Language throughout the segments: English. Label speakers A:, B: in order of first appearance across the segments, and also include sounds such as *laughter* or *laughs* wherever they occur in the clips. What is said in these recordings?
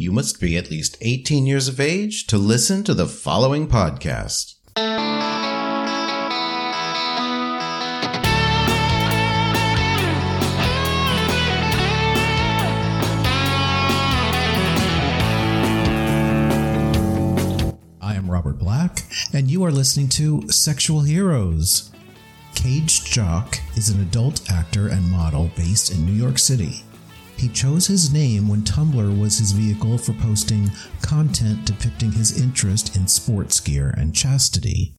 A: You must be at least 18 years of age to listen to the following podcast.
B: I am Robert Black, and you are listening to Sexual Heroes. Caged Jock is an adult actor and model based in New York City. He chose his name when Tumblr was his vehicle for posting content depicting his interest in sports gear and chastity.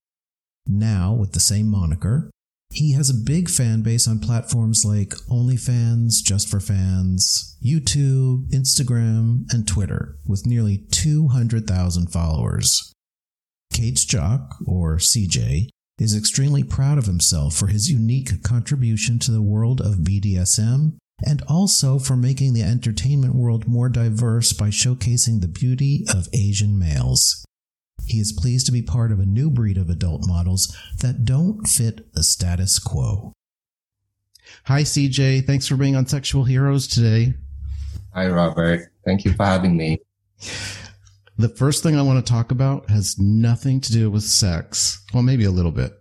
B: Now, with the same moniker, he has a big fan base on platforms like OnlyFans, Just for Fans, YouTube, Instagram, and Twitter, with nearly 200,000 followers. Caged Jock, or CJ, is extremely proud of himself for his unique contribution to the world of BDSM and also for making the entertainment world more diverse by showcasing the beauty of Asian males. He is pleased to be part of a new breed of adult models that don't fit the status quo. Hi, CJ. Thanks for being on Sexual Heroes today.
C: Hi, Robert. Thank you for having me.
B: The first thing I want to talk about has nothing to do with sex. Well, maybe a little bit.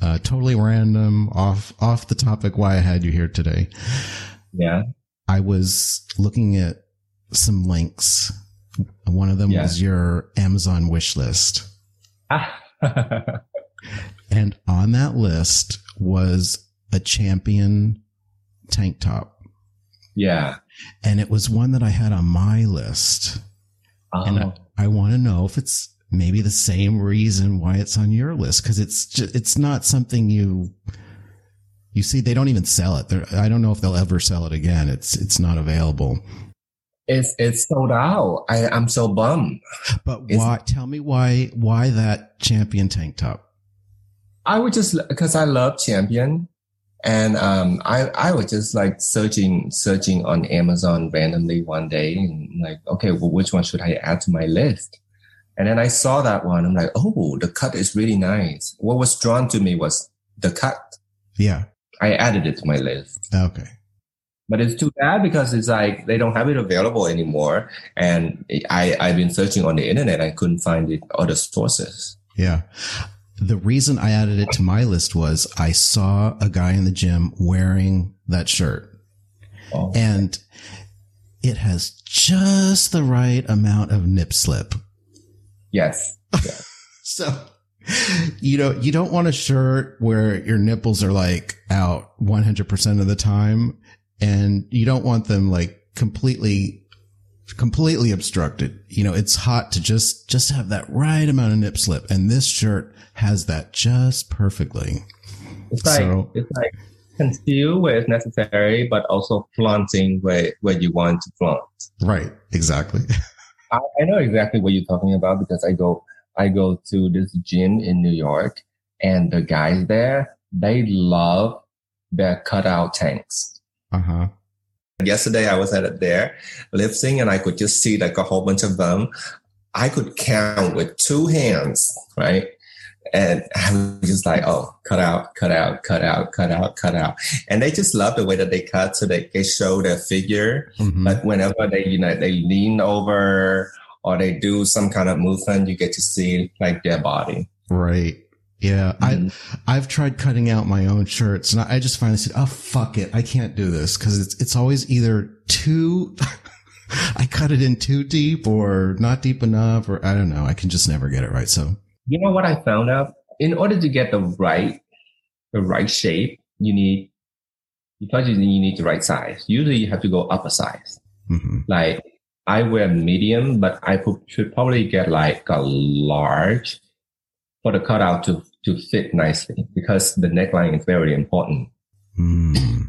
B: Uh, totally random, off off the topic. Why I had you here today.
C: Yeah.
B: I was looking at some links. One of them
C: Yeah.
B: was your Amazon wish list. *laughs* And on that list was a champion tank top.
C: yeah.
B: And it was one that I had on my list. And
C: Oh,
B: I, I want to know if it's maybe the same reason why it's on your list. Cause it's just, it's not something you, you see, they don't even sell it. They're, I don't know if they'll ever sell it again. It's, it's not available.
C: it's it's sold out. I I'm so bummed.
B: But
C: It's-
B: why, tell me why, why that champion tank top?
C: I would just because I love Champion, and um, I I was just like searching searching on Amazon randomly one day, and like, okay, well, which one should I add to my list? And then I saw that one. I'm like, oh, the cut is really nice. What was drawn to me was the cut.
B: Yeah.
C: I added it to my list.
B: Okay.
C: But it's too bad because it's like they don't have it available anymore. And I, I've been searching on the internet. I couldn't find it other sources.
B: Yeah. The reason I added it to my list was I saw a guy in the gym wearing that shirt
C: Oh,
B: and it has just the right amount of nip slip.
C: yes. *laughs*
B: So, you know, you don't want a shirt where your nipples are like out 100% of the time and you don't want them like completely completely obstructed. You know, it's hot to just just have that right amount of nip slip and this shirt has that just perfectly.
C: It's like,
B: So-
C: it's like conceal where it's necessary, but also flaunting where, where you want to flaunt.
B: Right, exactly. *laughs*
C: I, I know exactly what you're talking about because I go, I go to this gym in New York and the guys there, they love their cutout tanks.
B: Uh-huh.
C: Yesterday I was at it there lifting and I could just see like a whole bunch of them. I could count with two hands, right? And I was just like, oh, cut out, cut out, cut out, cut out, cut out. And they just love the way that they cut so they, they show their figure.
B: Mhm.
C: But whenever they, you know, they lean over or they do some kind of movement, you get to see like their body.
B: Right. Yeah.
C: Mhm.
B: I, I've tried cutting out my own shirts and I just finally said, Oh, fuck it. I can't do this because it's, it's always either too, *laughs* I cut it in too deep or not deep enough or I don't know. I can just never get it right. So
C: You know what I found out? In order to get the right, the right shape, you need, because you you need the right size. Usually you have to go up a size.
B: mhm.
C: Like I wear medium, but I should probably get like a large for the cutout to, to fit nicely because the neckline is very important.
B: Mm.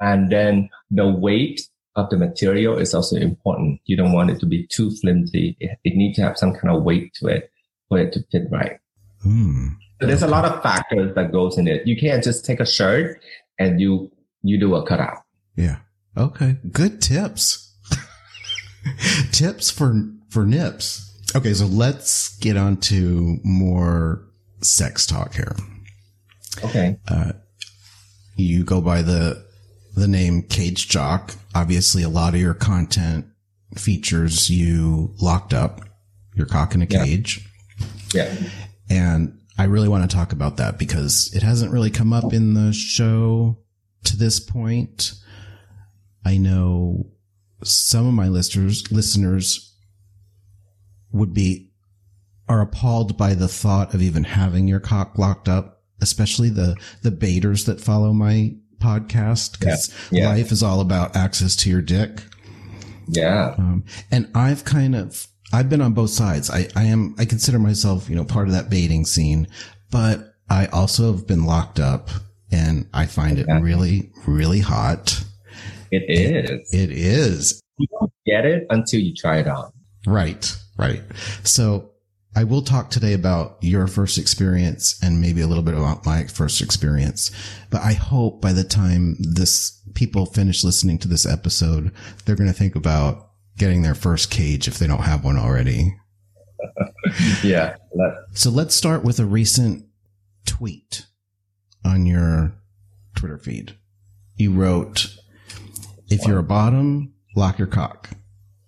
C: And then the weight of the material is also important. You don't want it to be too flimsy. It, it needs to have some kind of weight to it for it to fit right.
B: Mm.
C: So there's a lot of factors that goes in it. You can't just take a shirt and you, you do a cutout.
B: Yeah. Okay. Good tips. *laughs* tips for, for nips. Okay. So let's get on to more sex talk here.
C: Okay.
B: Uh, you go by the the name Cage Jock. Obviously, a lot of your content features you locked up, your cock in a
C: Yeah.
B: cage.
C: Yeah.
B: And I really want to talk about that because it hasn't really come up in the show to this point. I know some of my listeners listeners would be are appalled by the thought of even having your cock locked up, especially the the baiters that follow my podcast because
C: Yeah. Yeah.
B: life is all about access to your dick.
C: Yeah.
B: Um, and I've kind of, I've been on both sides. I, I am, I consider myself, you know, part of that baiting scene, but I also have been locked up and I find it
C: Exactly.
B: really, really hot.
C: It is.
B: It is.
C: You don't get it until you try it on.
B: Right. Right. So I will talk today about your first experience and maybe a little bit about my first experience. But I hope by the time this people finish listening to this episode, they're going to think about getting their first cage if they don't have one already. *laughs*
C: Yeah.
B: So let's start with a recent tweet on your Twitter feed. You wrote, if you're a bottom, lock your cock.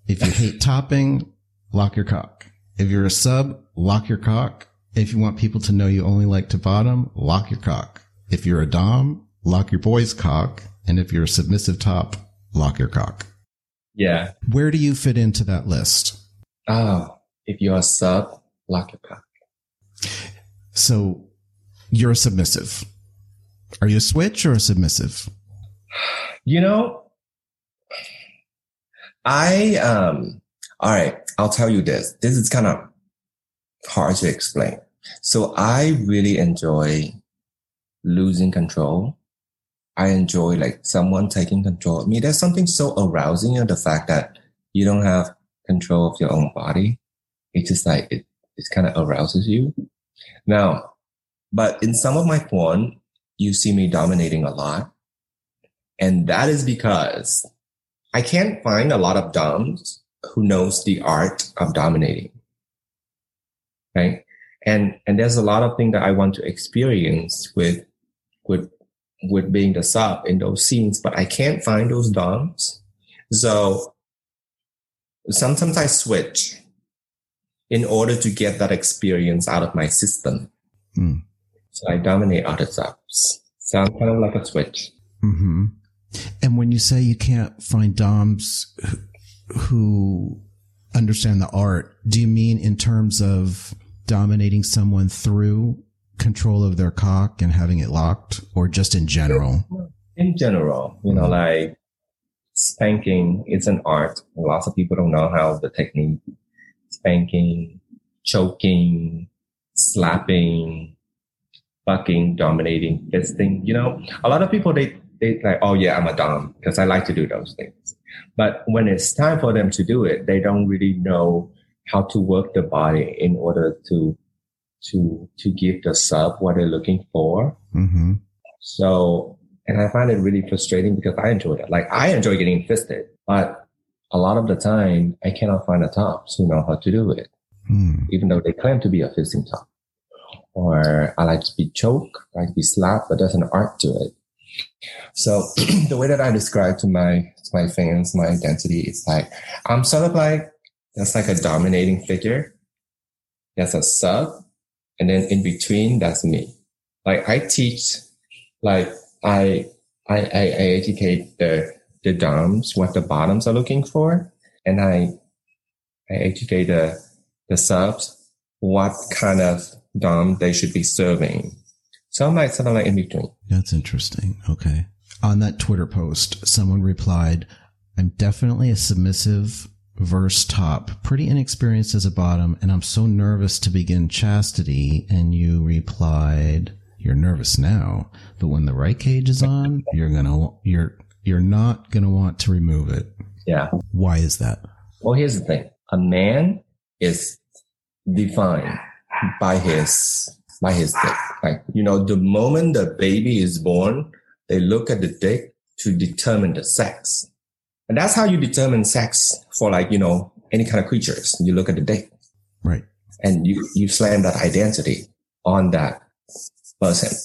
B: If you hate *laughs* topping, lock your cock. If you're a sub, lock your cock. If you want people to know you only like to bottom, lock your cock. If you're a dom, lock your boy's cock. And if you're a submissive top, lock your cock.
C: yeah.
B: Where do you fit into that list?
C: Oh, if you're a sub, lock your cock.
B: So you're a submissive. Are you a switch or a submissive?
C: You know, I, um, all right, I'll tell you this. This is kind of hard to explain. So I really enjoy losing control. I enjoy like someone taking control of me. There's something so arousing in the fact that you don't have control of your own body. It's just like it, it kind of arouses you. Now, but in some of my porn, you see me dominating a lot. And that is because I can't find a lot of doms who knows the art of dominating. Right. And, and there's a lot of things that I want to experience with, with, with being the sub in those scenes, but I can't find those doms. So sometimes I switch in order to get that experience out of my system.
B: Hmm.
C: So I dominate other subs. So I'm kind of like a switch.
B: hmm And when you say you can't find DOMs who, understand the art, do you mean in terms of dominating someone through control of their cock and having it locked or just in general?
C: in general, you know, mm-hmm. like spanking is an art. Lots of people don't know how the technique spanking, choking, slapping, fucking, dominating, fisting. You know, a lot of people they they like, oh yeah, I'm a dom because I like to do those things. But when it's time for them to do it, they don't really know how to work the body in order to to to give the sub what they're looking for.
B: hmm
C: So, and I find it really frustrating because I enjoy it. Like I enjoy getting fisted, but a lot of the time I cannot find a tops who know how to do it,
B: Hmm.
C: even though they claim to be a fisting top. Or I like to be choked, I like to be slapped, but there's an art to it. So *clears throat* the way that I describe to my to my fans my identity is like I'm sort of like that's like a dominating figure. That's a sub, and then in between that's me. Like I teach like I I I, I educate the the doms what the bottoms are looking for, and I I educate the the subs what kind of dom they should be serving. So like sort of like in between.
B: That's interesting. Okay. On that Twitter post, someone replied, I'm definitely a submissive verse top, pretty inexperienced as a bottom, and I'm so nervous to begin chastity. And you replied, You're nervous now, but when the right cage is on, you're gonna, you're, you're not gonna want to remove it.
C: Yeah.
B: Why is that?
C: Well, here's the thing: a man is defined by his by his dick. Like you know, the moment the baby is born, they look at the dick to determine the sex, and that's how you determine sex for like you know any kind of creatures. You look at the dick,
B: Right.
C: and you you slam that identity on that person.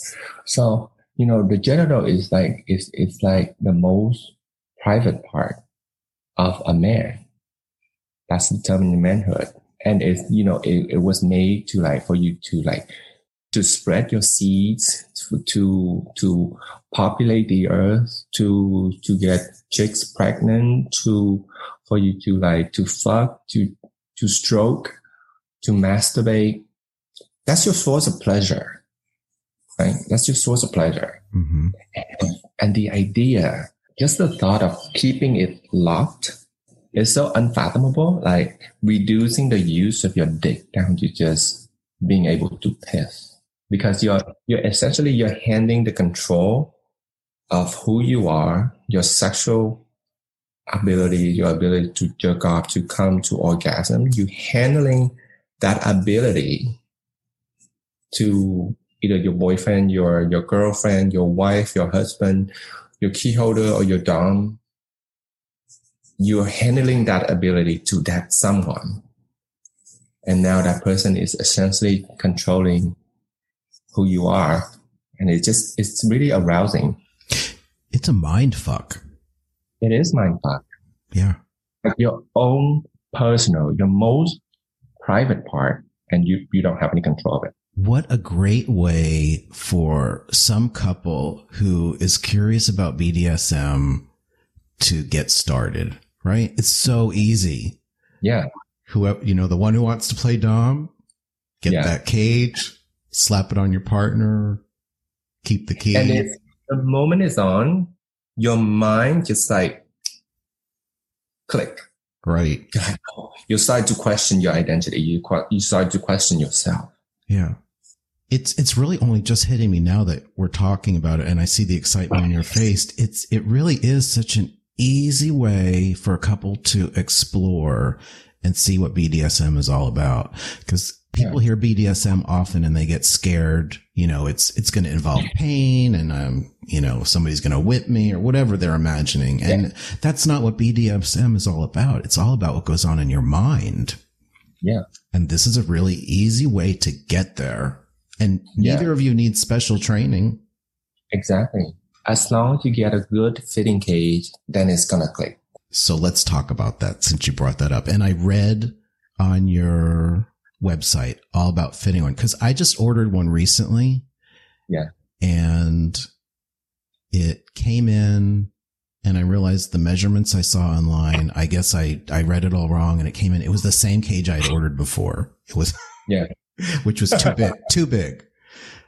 C: So you know, the genital is like is it's like the most private part of a man. That's determining manhood. And it's, you know, it, it was made to like, for you to like, to spread your seeds, to, to, populate the earth, to, to get chicks pregnant, to, for you to like, to fuck, to, to stroke, to masturbate. That's your source of pleasure, right? That's your source of pleasure.
B: Mm-hmm.
C: And, and the idea, just the thought of keeping it locked is so unfathomable, like reducing the use of your dick down to just being able to piss. Because you're, you're essentially, you're handing the control of who you are, your sexual ability, your ability to jerk off, to come to orgasm, You're handling that ability to either your boyfriend, your, your girlfriend, your wife, your husband, your key holder or your dom you're handling that ability to that someone. And now that person is essentially controlling who you are. And it just, it's really arousing.
B: It's a mind fuck.
C: It is mind fuck.
B: Yeah.
C: Like your own personal, your most private part, and you, you don't have any control of it.
B: What a great way for some couple who is curious about BDSM to get started right? It's so easy.
C: Yeah.
B: Whoever, you know, the one who wants to play Dom, get yeah. that cage, slap it on your partner, keep the key.
C: And if the moment is on, your mind just like click.
B: Right. *laughs*
C: You start to question your identity. You, you start to question yourself.
B: Yeah. It's, it's really only just hitting me now that we're talking about it and I see the excitement in your face. It's, it really is such an easy way for a couple to explore and see what BDSM is all about. Cause people hear BDSM often and they get scared. You know, it's, it's going to involve pain and, um, you know, somebody's going to whip me or whatever they're imagining. And yeah. that's not what BDSM is all about. It's all about what goes on in your mind.
C: Yeah.
B: And this is a really easy way to get there. And neither yeah. of you need special training.
C: Exactly as long as you get a good fitting cage, then it's going to click.
B: So let's talk about that since you brought that up. And I read on your website all about fitting one because I just ordered one recently.
C: Yeah.
B: And it came in and I realized the measurements I saw online, I guess I, I read it all wrong and it came in. It was the same cage I had ordered before. It was, *laughs*
C: yeah,
B: which was too big, too big.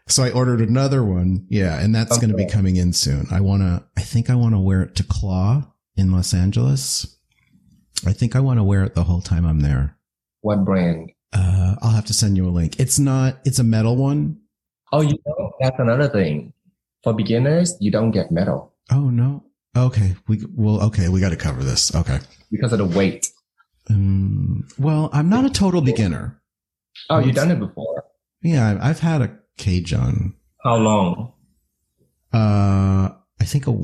B: So I ordered another one. Yeah. And that's okay. going to be coming in soon. I want to, I think I want to wear it to Claw in Los Angeles. I think I want to wear it the whole time I'm there.
C: What brand?
B: Uh, I'll have to send you a link. It's not, it's a metal one.
C: Oh, you know, that's another thing. For beginners, you don't get metal.
B: Oh, no. Okay. We, well, okay. We got to cover this. Okay.
C: Because of the weight.
B: Um, well, I'm not a total beginner.
C: Oh, you've done it before.
B: Yeah. I've had a cage on.
C: How long?
B: Uh, I think a,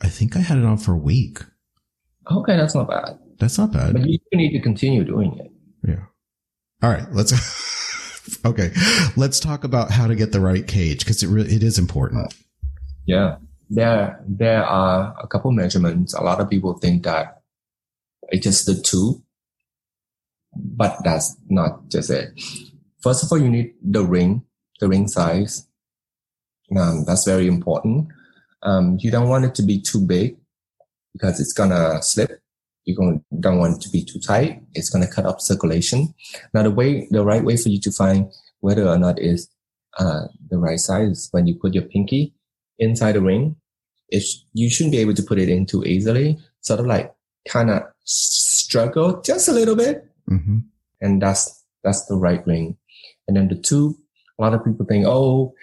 B: I think I had it on for a week.
C: Okay, that's not bad.
B: That's not bad.
C: But you need to continue doing it.
B: Yeah. All right, let's. *laughs* okay, let's talk about how to get the right cage because it really it is important.
C: Yeah, there there are a couple measurements. A lot of people think that it's just the two, but that's not just it. First of all, you need the ring the ring size. Um, that's very important. Um, you don't want it to be too big because it's gonna slip. You don't want it to be too tight. It's gonna cut off circulation. Now, the way, the right way for you to find whether or not is uh, the right size when you put your pinky inside the ring. If you shouldn't be able to put it in too easily, sort of like kind of struggle just a little bit,
B: mm-hmm.
C: and that's that's the right ring. And then the tube a lot of people think, oh,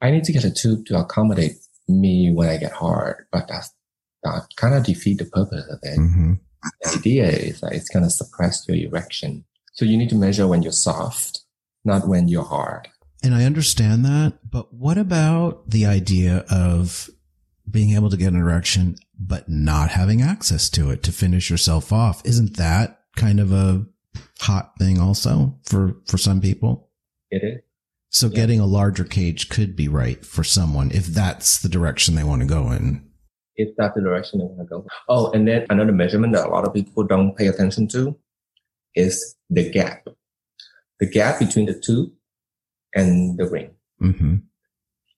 C: I need to get a tube to accommodate me when I get hard, but that's that kind of defeat the purpose of it.
B: Mm-hmm.
C: The idea is that it's going to suppress your erection. So you need to measure when you're soft, not when you're hard.
B: And I understand that, but what about the idea of being able to get an erection, but not having access to it to finish yourself off? Isn't that kind of a hot thing also for, for some people?
C: It is.
B: So yeah. getting a larger cage could be right for someone if that's the direction they want to go in.
C: If that's the direction they want to go. Oh, and then another measurement that a lot of people don't pay attention to is the gap, the gap between the tube and the ring.
B: Mm-hmm.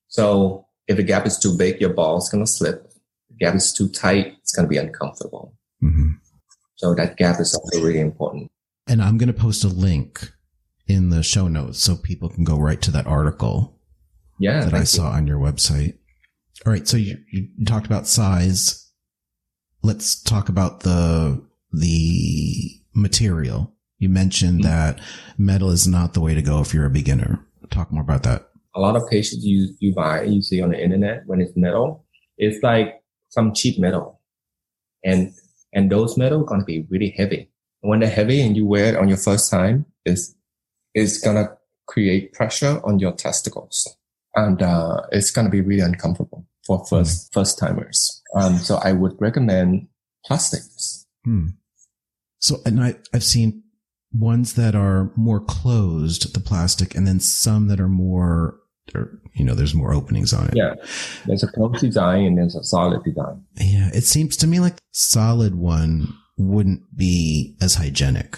C: So if the gap is too big, your ball is going to slip. If the gap is too tight, it's going to be uncomfortable.
B: Mm-hmm.
C: So that gap is also really important.
B: And I'm going to post a link in the show notes so people can go right to that article
C: Yeah.
B: that I
C: thank you.
B: saw on your website. All right. So you, you talked about size. Let's talk about the, the material. You mentioned
C: Mhm.
B: that metal is not the way to go if you're a beginner. Talk more about that.
C: a lot of cases you you buy you see on the internet when it's metal it's like some cheap metal and and those metal gonna be really heavy when they're heavy and you wear it on your first time it's it's gonna create pressure on your testicles and uh, it's gonna be really uncomfortable for first first timers um, so i would recommend plastics
B: Hmm. So, and I, I've seen ones that are more closed, the plastic, and then some that are more, or, you know, there's more openings on it.
C: yeah there's a closed design and there's a solid design
B: Yeah. It seems to me like solid one wouldn't be as hygienic.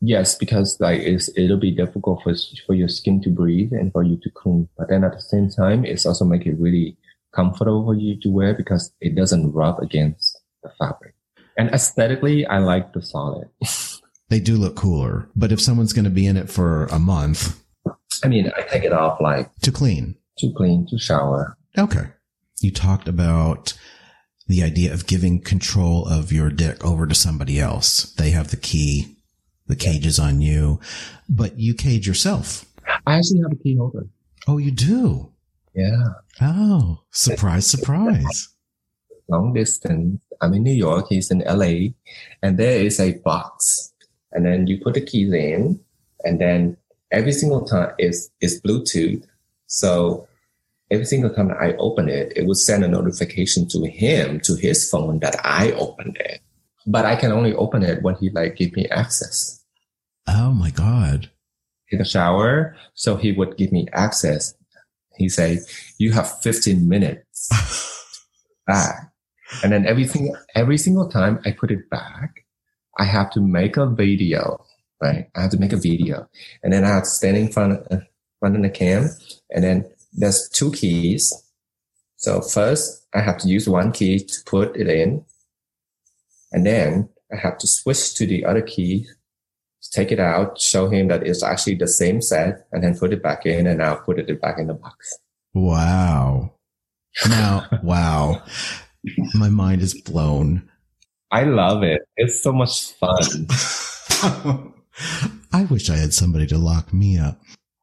C: Yes, because like it's, it'll be difficult for for your skin to breathe and for you to clean. But then at the same time, it's also make it really comfortable for you to wear because it doesn't rub against the fabric. And aesthetically, I like the solid. *laughs*
B: They do look cooler, but if someone's going to be in it for a month
C: I mean, I take it off like
B: to clean.
C: to clean, to shower.
B: Okay. You talked about the idea of giving control of your dick over to somebody else. They have the key, the cage is on you, but you cage yourself.
C: I actually have a key holder.
B: Oh, you do?
C: Yeah,
B: Oh, surprise, surprise.
C: long distance. I'm in New York. He's in LA, and there is a box, and then you put the keys in, and then every single time is is Bluetooth. So every single time I open it, it will send a notification to him to his phone that I opened it. But I can only open it when he like give me access.
B: Oh my God.
C: Take a shower, so he would give me access. He say, "You have 15 minutes *laughs* back," and then everything every single time I put it back, I have to make a video. Right, I have to make a video, and then I have to stand in front of, uh, front of the cam, and then there's two keys. So first, I have to use one key to put it in, and then I have to switch to the other key take it out, show him that it's actually the same set, and then put it back in, and now put it back in the box.
B: Wow. Now, *laughs* wow. My mind is blown.
C: I love it. It's so much fun. *laughs*
B: I wish I had somebody to lock me up.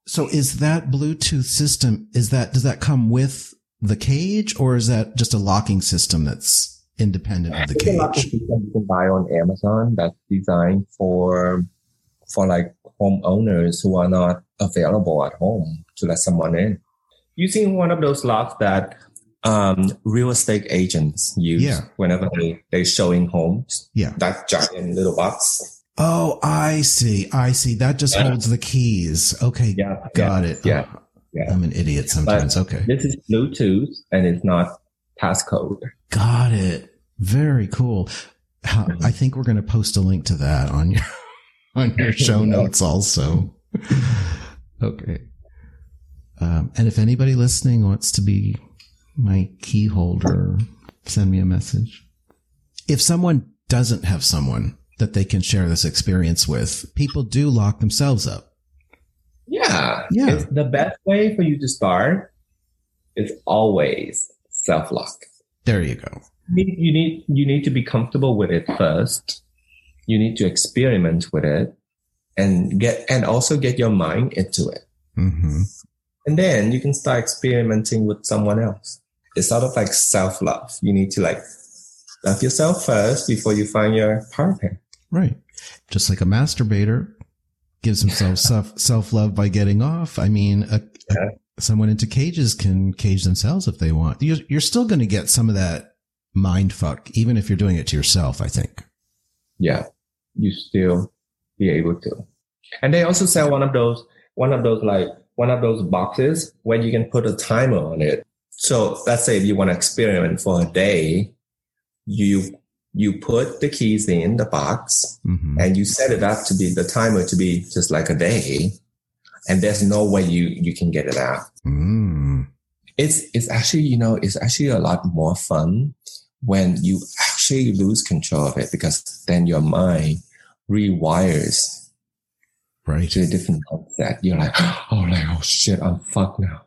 B: So is that Bluetooth system, is that, does that come with the cage or is that just a locking system that's independent of the
C: There's a lot of
B: cage?
C: you can buy on Amazon that's designed for for like homeowners who are not available at home to let someone in. Using one of those locks that um, real estate agents use
B: Yeah.
C: whenever they, they're showing homes.
B: Yeah.
C: That giant little box.
B: Oh, I see. I see. That just
C: Yeah.
B: holds the keys. Okay.
C: Yeah.
B: Got it.
C: Yeah.
B: Oh,
C: Yeah.
B: I'm an idiot sometimes. okay.
C: This is Bluetooth and it's not passcode.
B: Got it. Very cool.
C: Mhm.
B: I think we're going to post a link to that on your on your *laughs* show notes also. okay. Um, and if anybody listening wants to be my key holder, send me a message. If someone doesn't have someone that they can share this experience with, people do lock themselves up.
C: Yeah.
B: Yeah.
C: It's the best way for you to start is always self lock.
B: There you go.
C: You need, you need you need to be comfortable with it first. You need to experiment with it and get and also get your mind into it.
B: hmm
C: And then you can start experimenting with someone else. It's sort of like self love. You need to like love yourself first before you find your partner.
B: Right. Just like a masturbator gives himself *laughs* self self love by getting off. I mean, a, a-
C: Yeah.
B: someone into cages can cage themselves if they want. You're, you're still going to get some of that mind fuck, even if you're doing it to yourself. I think.
C: Yeah, you still be able to. And they also sell one of those, one of those like one of those boxes where you can put a timer on it. So let's say if you want to experiment for a day, you you put the keys in the box
B: hmm
C: and you set it up to be the timer to be just like a day. And there's no way you, you can get it out.
B: Mm.
C: It's, it's actually, you know, it's actually a lot more fun when you actually lose control of it because then your mind rewires
B: Right.
C: to a different mindset. You're like, *gasps* oh, like, oh shit, I'm fucked now.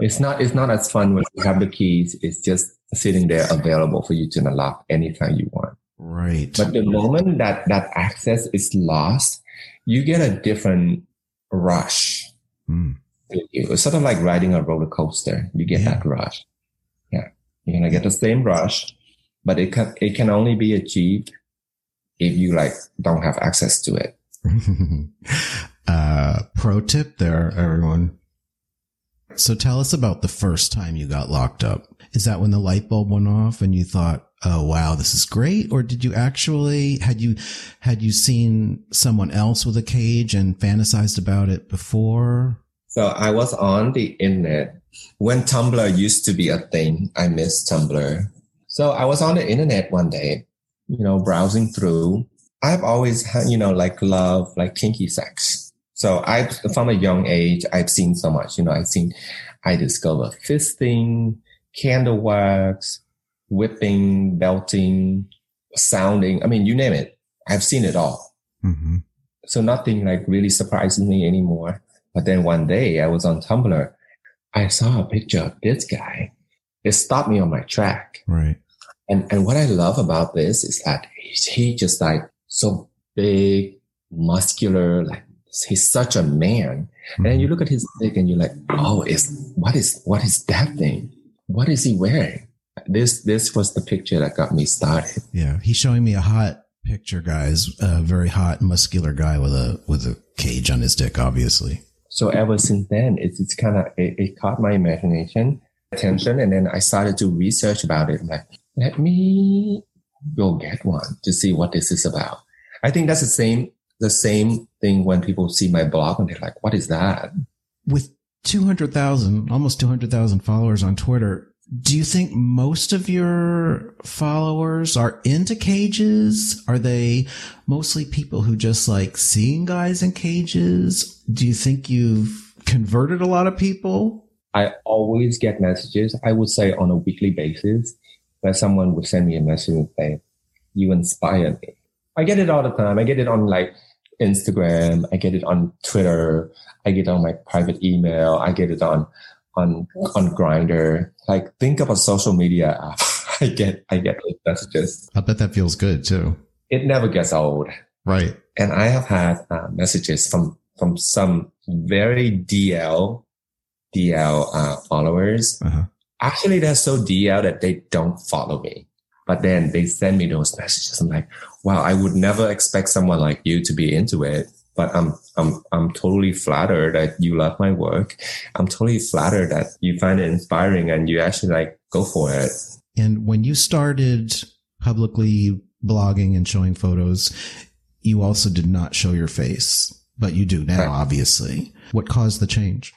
C: It's not, it's not as fun when you have the keys. It's just sitting there available for you to unlock anytime you want.
B: Right.
C: But the moment that that access is lost, you get a different rush.
B: Mm.
C: It's sort of like riding a roller coaster. You get
B: Yeah.
C: that rush. Yeah. You're going to get the same rush, but it can, it can only be achieved if you like don't have access to it. *laughs*
B: uh, pro tip there, everyone. So tell us about the first time you got locked up. Is that when the light bulb went off and you thought, "Oh wow, this is great," or did you actually had you had you seen someone else with a cage and fantasized about it before?
C: So I was on the internet when Tumblr used to be a thing. I miss Tumblr. So I was on the internet one day, you know, browsing through. I've always had, you know, like love, like kinky sex. So I, from a young age, I've seen so much, you know, I've seen, I discovered fisting, candle wax, whipping, belting, sounding. I mean, you name it. I've seen it all.
B: Mm-hmm.
C: So nothing like really surprises me anymore. But then one day I was on Tumblr. I saw a picture of this guy. It stopped me on my track.
B: Right.
C: And, and what I love about this is that he's, he just like so big, muscular, like he's such a man. And you mm-hmm. look at his dick and you're like, oh, is what is what is that thing? What is he wearing? This this was the picture that got me started.
B: Yeah, he's showing me a hot picture, guys. A very hot, muscular guy with a with a cage on his dick, obviously.
C: So ever since then, it's, it's kind of, it, it caught my imagination, attention. And then I started to research about it. I'm like, let me go get one to see what this is about. I think that's the same, the same thing when people see my blog and they're like, what is that?
B: With two hundred thousand, almost two hundred thousand followers on Twitter, do you think most of your followers are into cages? Are they mostly people who just like seeing guys in cages? Do you think you've converted a lot of people?
C: I always get messages, I would say on a weekly basis, where someone would send me a message and say, you inspire me. I get it all the time. I get it on like Instagram. I get it on Twitter. I get it on my private email. I get it on, on, on Grindr. Like think of a social media app. *laughs* I get, I get those messages.
B: I bet that feels good too.
C: It never gets old.
B: Right.
C: And I have had uh, messages from, from some very DL, DL, uh, followers.
B: Uh-huh.
C: Actually, they're so DL that they don't follow me. But then they send me those messages. I'm like, wow, I would never expect someone like you to be into it. But I'm, I'm, I'm totally flattered that you love my work. I'm totally flattered that you find it inspiring and you actually like go for it.
B: And when you started publicly blogging and showing photos, you also did not show your face, but you do now,
C: Right.
B: obviously. What caused the change?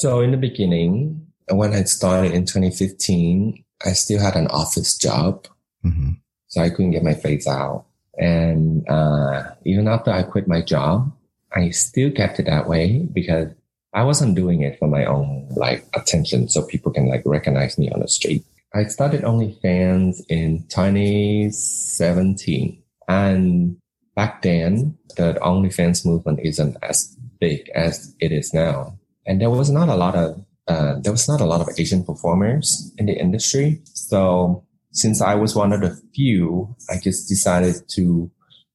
C: So in the beginning, when I started in 2015, I still had an office job.
B: hmm
C: So I couldn't get my face out. And, uh, even after I quit my job, I still kept it that way because I wasn't doing it for my own like attention. So people can like recognize me on the street. I started OnlyFans in 2017 and back then the OnlyFans movement isn't as big as it is now. And there was not a lot of, uh, there was not a lot of Asian performers in the industry. So since I was one of the few, I just decided to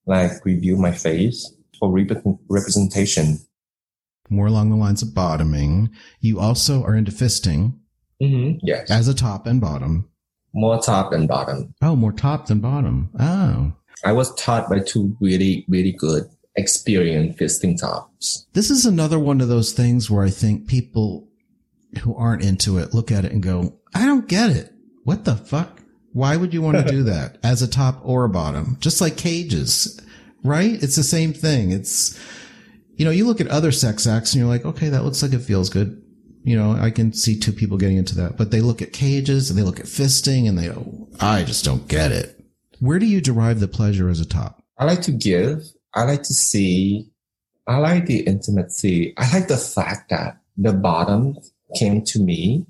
C: like review my face for rep- representation.
B: More along the lines of bottoming. You also are into fisting
C: Mm-hmm. Yes.
B: as a top and bottom.
C: More top than bottom.
B: Oh, more top than bottom. Oh,
C: I was taught by two really, really good experienced fisting tops.
B: this is another one of those things where I think people who aren't into it look at it and go, I don't get it. What the fuck? Why would you want to do *laughs* that as a top or a bottom? Just like cages, right? It's the same thing. It's, you know, you look at other sex acts and you're like, okay, that looks like it feels good. You know, I can see two people getting into that, but they look at cages and they look at fisting and they go, I just don't get it. Where do you derive the pleasure as a top?
C: I like to give. I like to see. I like the intimacy. I like the fact that the bottom came to me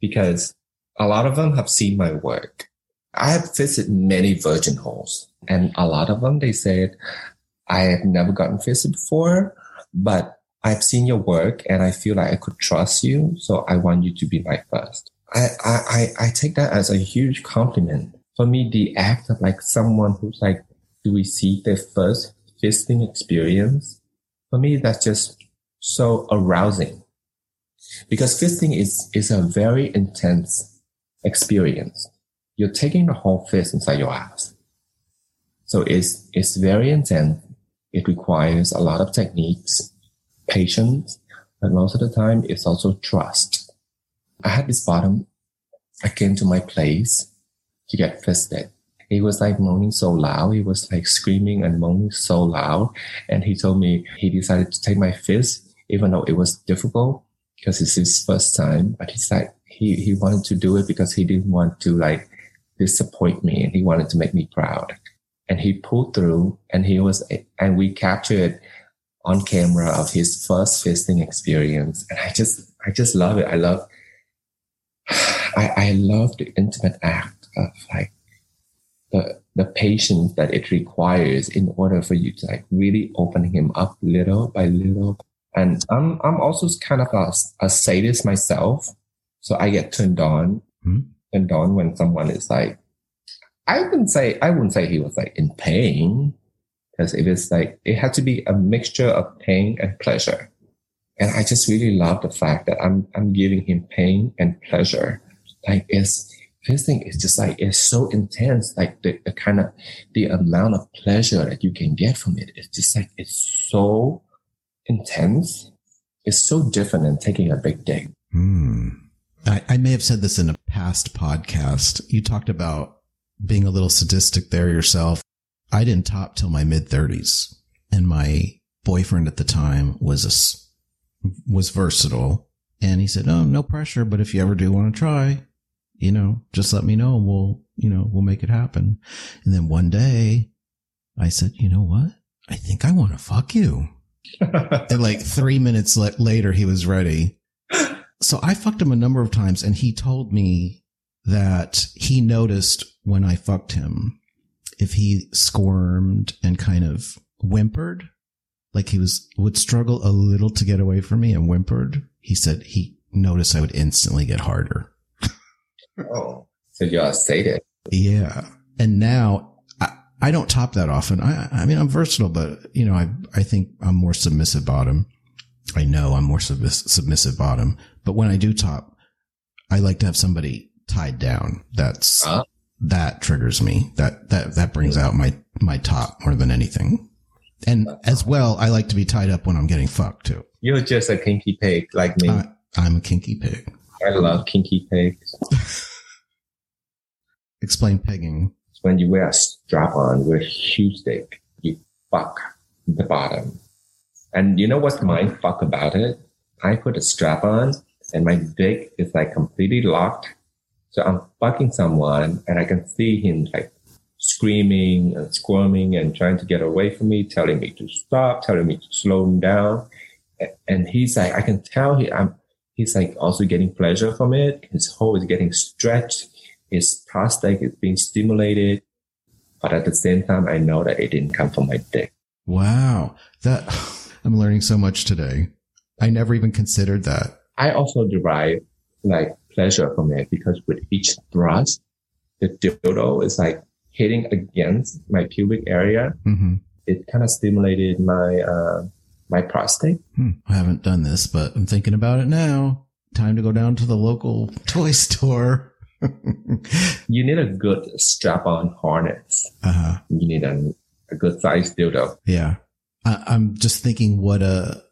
C: because a lot of them have seen my work. I have visited many virgin holes and a lot of them, they said, I have never gotten visited before, but I've seen your work and I feel like I could trust you. So I want you to be my first. I, I, I take that as a huge compliment. For me, the act of like someone who's like to receive their first fisting experience, for me, that's just so arousing because fisting is, is a very intense experience. You're taking the whole fist inside your ass. So it's, it's very intense. It requires a lot of techniques, patience, but most of the time it's also trust. I had this bottom. I came to my place to get fisted. He was like moaning so loud. He was like screaming and moaning so loud. And he told me he decided to take my fist, even though it was difficult because it's his first time. But he's like, he, he wanted to do it because he didn't want to like disappoint me and he wanted to make me proud. And he pulled through and he was, and we captured on camera of his first fisting experience. And I just, I just love it. I love, *sighs* I, I love the intimate act of like the, the patience that it requires in order for you to like really open him up little by little. And I'm, I'm also kind of a, a sadist myself. So I get turned on,
B: Hmm.
C: turned on when someone is like, I wouldn't say, I wouldn't say he was like in pain because it is like, it had to be a mixture of pain and pleasure. And I just really love the fact that I'm, I'm giving him pain and pleasure. Like it's, this thing is just like, it's so intense. Like the, the kind of, the amount of pleasure that you can get from it. It's just like, it's so intense. is so different than taking a big dick.
B: Hmm. I, I may have said this in a past podcast. You talked about being a little sadistic there yourself. I didn't top till my mid thirties and my boyfriend at the time was a, was versatile and he said, Oh, no pressure, but if you ever do want to try, you know, just let me know and we'll, you know, we'll make it happen. And then one day I said, you know what? I think I want to fuck you. *laughs* And like three minutes la- later, he was ready. So I fucked him a number of times and he told me that he noticed when I fucked him, if he squirmed and kind of whimpered, like he was, would struggle a little to get away from me and whimpered. He said he noticed I would instantly get harder.
C: oh, so you're a sadist.
B: Yeah. And now I, don't top that often. I, I mean, I'm versatile, but you know, I, I think I'm more submissive bottom. I know I'm more submiss- submissive bottom, but when I do top, I like to have somebody tied down. That's,
C: Ah.
B: that triggers me. That, that, that brings out my, my top more than anything. And as well, I like to be tied up when I'm getting fucked too.
C: You're just a kinky pig like me.
B: I, I'm a kinky pig.
C: I love kinky pigs. *laughs*
B: Explain pegging.
C: When you wear a strap on with a huge dick, you fuck the bottom. And you know what's mind fuck about it? I put a strap on and my dick is like completely locked. So I'm fucking someone and I can see him like screaming and squirming and trying to get away from me, telling me to stop, telling me to slow him down. And he's like, I can tell he, I'm, he's like also getting pleasure from it. His hole is getting stretched. His prostate is being stimulated. But at the same time, I know that it didn't come from my dick.
B: Wow. That *sighs* I'm learning so much today. I never even considered that.
C: I also derive like pleasure from it because with each thrust, the dildo is like hitting against my pubic area.
B: hmm
C: It kind of stimulated my, uh, my prostate.
B: Hmm. I haven't done this, but I'm thinking about it now. Time to go down to the local *laughs* toy store. *laughs*
C: You need a good strap on harness.
B: uh-huh.
C: You need a, a good size dildo.
B: Yeah. I, I'm just thinking what a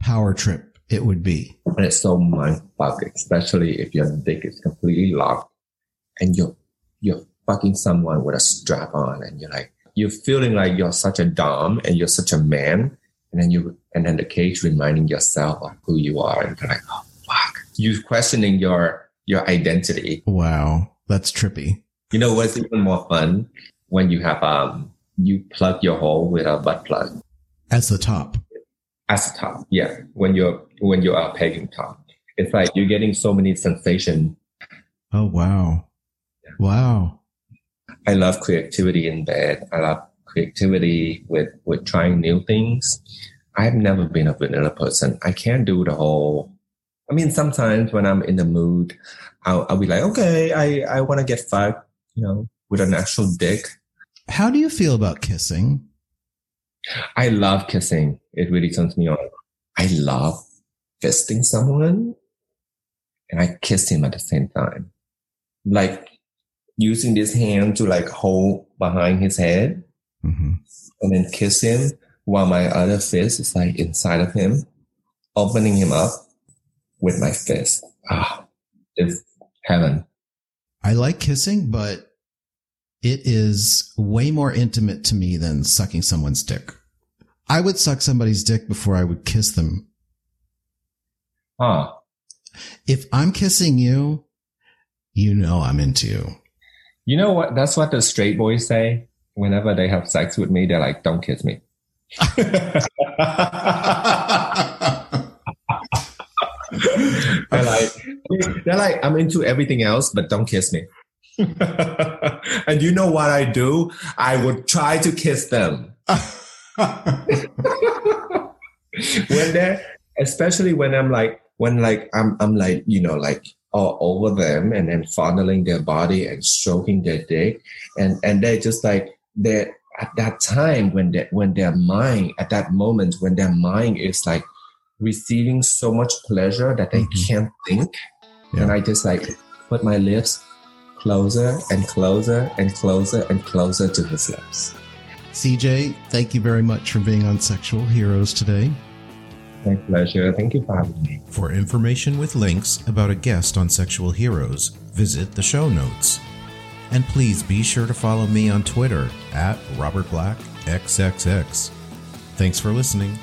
B: power trip it would be.
C: And it's so mind fuck, especially if your dick is completely locked and you're, you're fucking someone with a strap on and you're like, you're feeling like you're such a dom and you're such a man. And then you, and then the cage reminding yourself of who you are. And you're like, oh, fuck. you're questioning your, your identity.
B: Wow. That's trippy.
C: You know what's even more fun? when you have um you plug your hole with a butt plug
B: As the top.
C: as the top. Yeah, when you're when you are pegging top, it's like you're getting so many sensation.
B: Oh, wow. Wow.
C: I love creativity in bed. I love creativity with with trying new things. I've never been a vanilla person. I can't do the whole. I mean, sometimes when I'm in the mood, I'll, I'll be like, okay, I I want to get fucked, you know, with an actual dick.
B: How do you feel about kissing?
C: I love kissing. It really turns me on. I love fisting someone and I kiss him at the same time. Like using this hand to like hold behind his head
B: hmm
C: and then kiss him while my other fist is like inside of him, opening him up with my fist. Ah, it's heaven.
B: I like kissing, but it is way more intimate to me than sucking someone's dick. I would suck somebody's dick before I would kiss them.
C: Ah,
B: If I'm kissing you, you know I'm into you.
C: you know what? That's what the straight boys say. Whenever they have sex with me, they're like, don't kiss me. *laughs* *laughs* they're *laughs* like, they're like, I'm into everything else, but don't kiss me. *laughs* and you know what I do? I would try to kiss them *laughs* when they're, especially when I'm like, when like I'm, I'm like, you know, like all over them and then fondling their body and stroking their dick, and and they're just like they're at that time when they when their mind at that moment when their mind is like receiving so much pleasure that they
B: Mhm.
C: can't think
B: Yeah.
C: and i just like put my lips closer and closer and closer and closer to his lips
B: CJ, thank you very much for being on Sexual Heroes today.
C: my pleasure thank you for having me
A: For information with links about a guest on Sexual Heroes, visit the show notes. And please be sure to follow me on Twitter at Robert Black XXX. Thanks for listening.